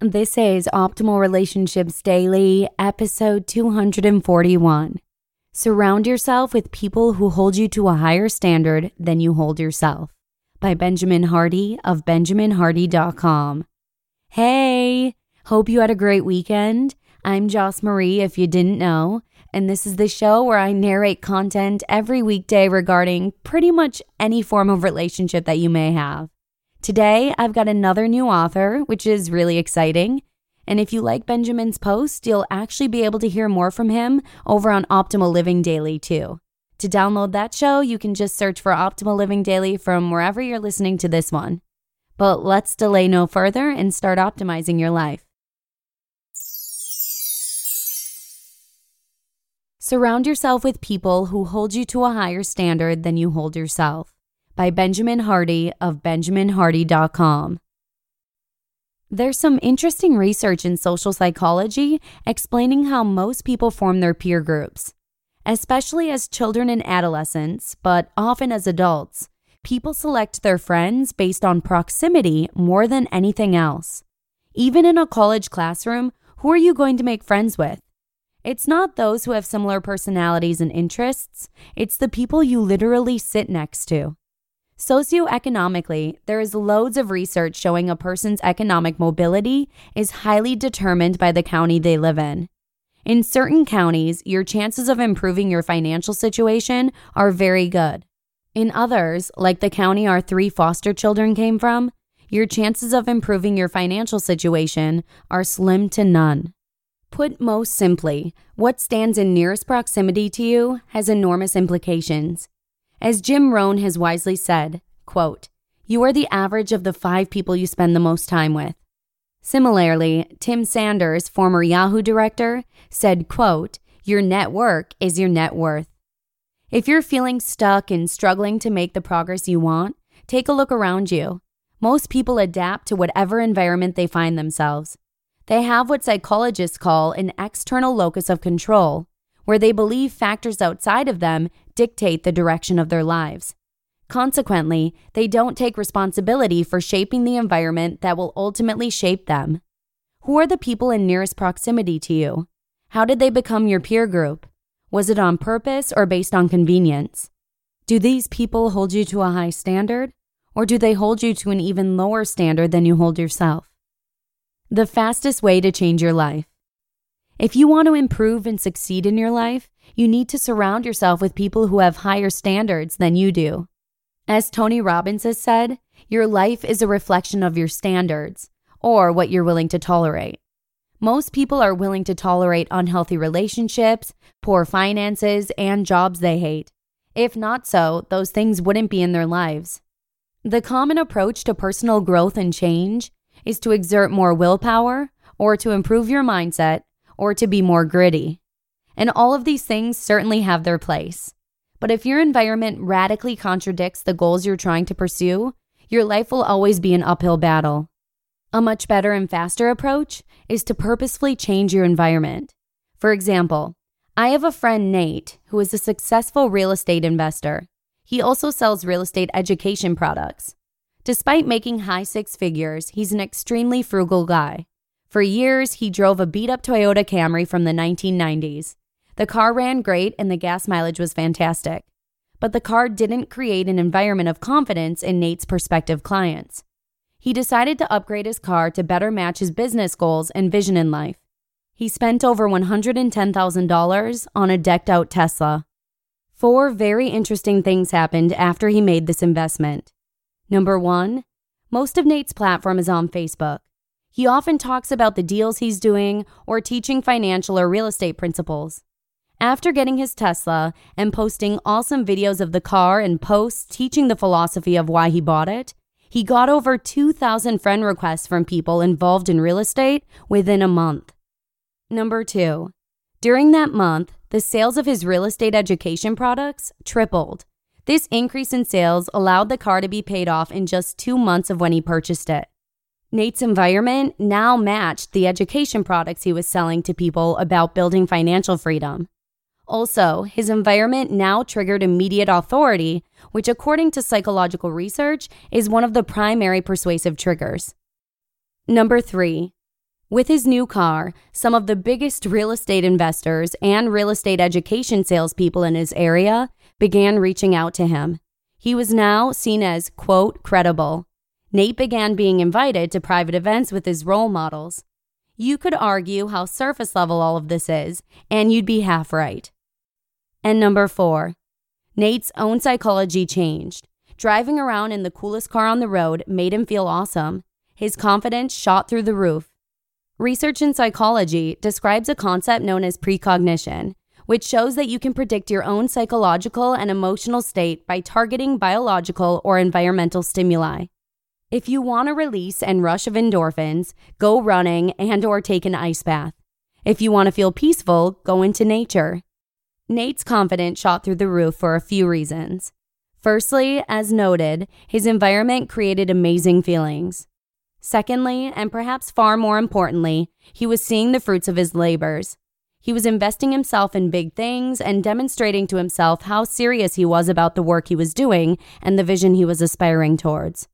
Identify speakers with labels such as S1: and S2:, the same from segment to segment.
S1: This is Optimal Relationships Daily, episode 241. Surround yourself with people who hold you to a higher standard than you hold yourself. By Benjamin Hardy of BenjaminHardy.com. Hey, hope you had a great weekend. I'm Joss Marie, if you didn't know, and this is the show where I narrate content every weekday regarding pretty much any form of relationship that you may have. Today, I've got another new author, which is really exciting. And if you like Benjamin's post, you'll actually be able to hear more from him over on Optimal Living Daily, too. To download that show, you can just search for Optimal Living Daily from wherever you're listening to this one. But let's delay no further and start optimizing your life. Surround yourself with people who hold you to a higher standard than you hold yourself by Benjamin Hardy of BenjaminHardy.com. There's some interesting research in social psychology explaining how most people form their peer groups. Especially as children and adolescents, but often as adults, people select their friends based on proximity more than anything else. Even in a college classroom, who are you going to make friends with? It's not those who have similar personalities and interests, it's the people you literally sit next to. Socioeconomically, there is loads of research showing a person's economic mobility is highly determined by the county they live in. In certain counties, your chances of improving your financial situation are very good. In others, like the county our three foster children came from, your chances of improving your financial situation are slim to none. Put most simply, what stands in nearest proximity to you has enormous implications. As Jim Rohn has wisely said, quote, you are the average of the five people you spend the most time with. Similarly, Tim Sanders, former Yahoo director, said, quote, your network is your net worth. If you're feeling stuck and struggling to make the progress you want, take a look around you. Most people adapt to whatever environment they find themselves. They have what psychologists call an external locus of control, where they believe factors outside of them dictate the direction of their lives. Consequently, they don't take responsibility for shaping the environment that will ultimately shape them. Who are the people in nearest proximity to you? How did they become your peer group? Was it on purpose or based on convenience? Do these people hold you to a high standard, or do they hold you to an even lower standard than you hold yourself? The fastest way to change your life. If you want to improve and succeed in your life, you need to surround yourself with people who have higher standards than you do. As Tony Robbins has said, your life is a reflection of your standards, or what you're willing to tolerate. Most people are willing to tolerate unhealthy relationships, poor finances, and jobs they hate. If not so, those things wouldn't be in their lives. The common approach to personal growth and change is to exert more willpower, or to improve your mindset, or to be more gritty. And all of these things certainly have their place. But if your environment radically contradicts the goals you're trying to pursue, your life will always be an uphill battle. A much better and faster approach is to purposefully change your environment. For example, I have a friend, Nate, who is a successful real estate investor. He also sells real estate education products. Despite making high six figures, he's an extremely frugal guy. For years, he drove a beat up Toyota Camry from the 1990s. The car ran great and the gas mileage was fantastic. But the car didn't create an environment of confidence in Nate's prospective clients. he decided to upgrade his car to better match his business goals and vision in life. He spent over $110,000 on a decked out Tesla. Four very interesting things happened after he made this investment. Number one, most of Nate's platform is on Facebook. He often talks about the deals he's doing or teaching financial or real estate principles. After getting his Tesla and posting awesome videos of the car and posts teaching the philosophy of why he bought it, he got over 2,000 friend requests from people involved in real estate within a month. Number two, during that month, the sales of his real estate education products tripled. This increase in sales allowed the car to be paid off in just two months of when he purchased it. Nate's environment now matched the education products he was selling to people about building financial freedom. Also, his environment now triggered immediate authority, which, according to psychological research, is one of the primary persuasive triggers. Number three, with his new car, some of the biggest real estate investors and real estate education salespeople in his area began reaching out to him. He was now seen as, quote, credible. Nate began being invited to private events with his role models. You could argue how surface level all of this is, and you'd be half right. And number four, Nate's own psychology changed. Driving around in the coolest car on the road made him feel awesome. His confidence shot through the roof. Research in psychology describes a concept known as precognition, which shows that you can predict your own psychological and emotional state by targeting biological or environmental stimuli. If you want a release and rush of endorphins, go running and or take an ice bath. If you want to feel peaceful, go into nature. Nate's confidence shot through the roof for a few reasons. Firstly, as noted, his environment created amazing feelings. Secondly, and perhaps far more importantly, he was seeing the fruits of his labors. He was investing himself in big things and demonstrating to himself how serious he was about the work he was doing and the vision he was aspiring towards.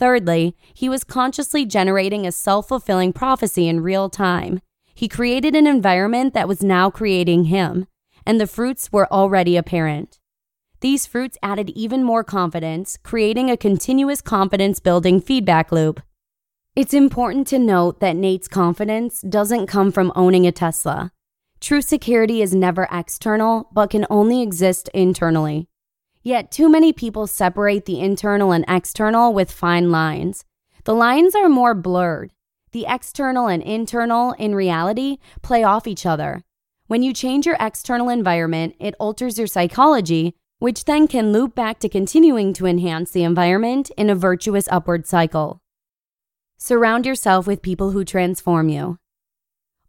S1: Thirdly, he was consciously generating a self fulfilling prophecy in real time. He created an environment that was now creating him, and the fruits were already apparent. These fruits added even more confidence, creating a continuous confidence building feedback loop. It's important to note that Nate's confidence doesn't come from owning a Tesla. True security is never external, but can only exist internally. Yet, too many people separate the internal and external with fine lines. The lines are more blurred. The external and internal, in reality, play off each other. When you change your external environment, it alters your psychology, which then can loop back to continuing to enhance the environment in a virtuous upward cycle. Surround yourself with people who transform you.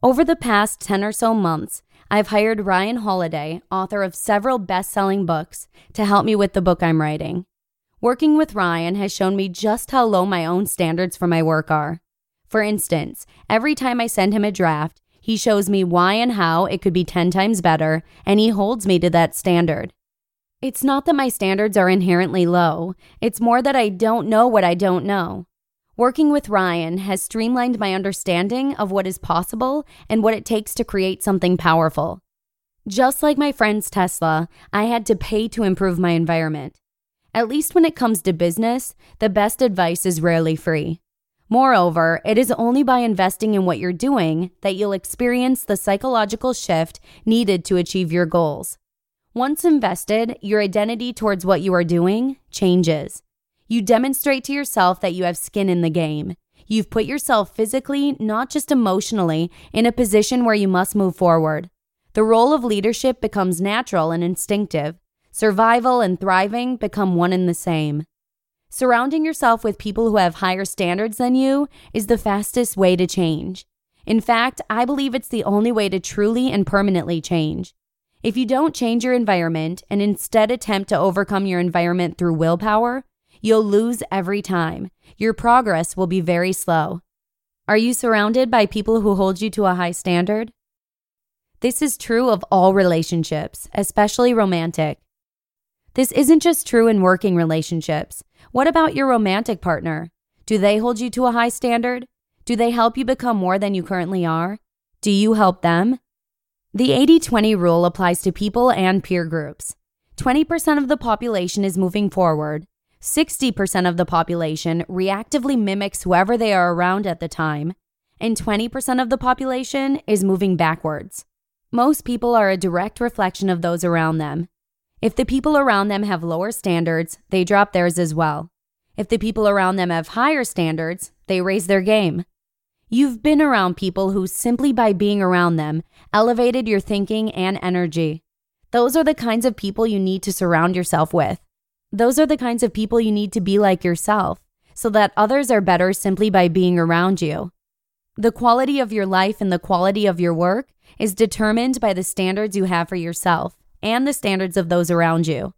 S1: Over the past 10 or so months, I've hired Ryan Holiday, author of several best selling books, to help me with the book I'm writing. Working with Ryan has shown me just how low my own standards for my work are. For instance, every time I send him a draft, he shows me why and how it could be 10 times better, and he holds me to that standard. It's not that my standards are inherently low, it's more that I don't know what I don't know. Working with Ryan has streamlined my understanding of what is possible and what it takes to create something powerful. Just like my friend's Tesla, I had to pay to improve my environment. At least when it comes to business, the best advice is rarely free. Moreover, it is only by investing in what you're doing that you'll experience the psychological shift needed to achieve your goals. Once invested, your identity towards what you are doing changes. You demonstrate to yourself that you have skin in the game. You've put yourself physically, not just emotionally, in a position where you must move forward. The role of leadership becomes natural and instinctive. Survival and thriving become one and the same. Surrounding yourself with people who have higher standards than you is the fastest way to change. In fact, I believe it's the only way to truly and permanently change. If you don't change your environment and instead attempt to overcome your environment through willpower, You'll lose every time. Your progress will be very slow. Are you surrounded by people who hold you to a high standard? This is true of all relationships, especially romantic. This isn't just true in working relationships. What about your romantic partner? Do they hold you to a high standard? Do they help you become more than you currently are? Do you help them? The 80 20 rule applies to people and peer groups. 20% of the population is moving forward, 60% of the population reactively mimics whoever they are around at the time, and 20% of the population is moving backwards. Most people are a direct reflection of those around them. If the people around them have lower standards, they drop theirs as well. If the people around them have higher standards, they raise their game. You've been around people who, simply by being around them, elevated your thinking and energy. Those are the kinds of people you need to surround yourself with. Those are the kinds of people you need to be like yourself, so that others are better simply by being around you. The quality of your life and the quality of your work is determined by the standards you have for yourself and the standards of those around you.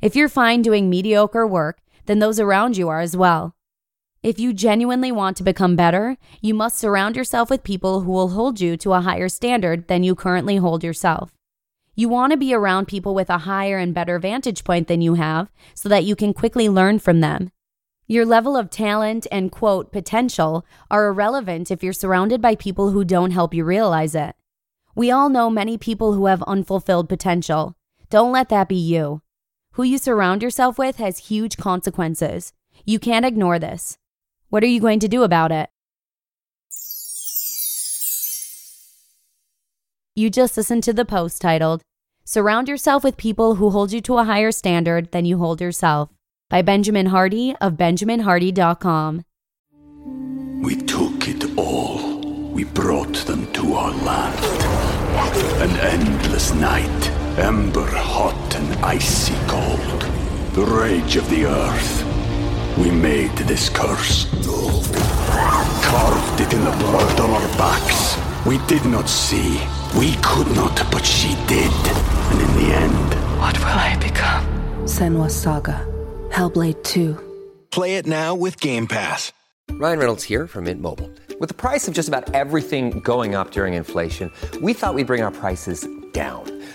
S1: If you're fine doing mediocre work, then those around you are as well. If you genuinely want to become better, you must surround yourself with people who will hold you to a higher standard than you currently hold yourself. You want to be around people with a higher and better vantage point than you have so that you can quickly learn from them. Your level of talent and quote potential are irrelevant if you're surrounded by people who don't help you realize it. We all know many people who have unfulfilled potential. Don't let that be you. Who you surround yourself with has huge consequences. You can't ignore this. What are you going to do about it? You just listened to the post titled, Surround Yourself with People Who Hold You to a Higher Standard Than You Hold Yourself by Benjamin Hardy of BenjaminHardy.com.
S2: We took it all. We brought them to our land. An endless night, ember hot and icy cold. The rage of the earth. We made this curse. Carved it in the blood on our backs. We did not see. We could not, but she did. And in the end,
S3: What will I become?
S4: Senua's Saga. Hellblade 2.
S5: Play it now with Game Pass.
S6: Ryan Reynolds here from Mint Mobile. With the price of just about everything going up during inflation, we thought we'd bring our prices down.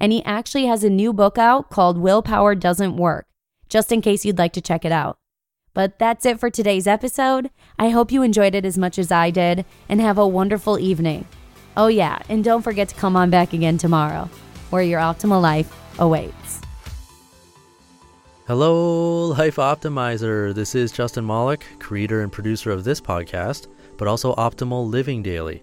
S1: and he actually has a new book out called Willpower Doesn't Work, just in case you'd like to check it out. But that's it for today's episode. I hope you enjoyed it as much as I did, and have a wonderful evening. Oh, yeah, and don't forget to come on back again tomorrow, where your optimal life awaits.
S7: Hello, Life Optimizer. This is Justin Malik, creator and producer of this podcast, but also Optimal Living Daily,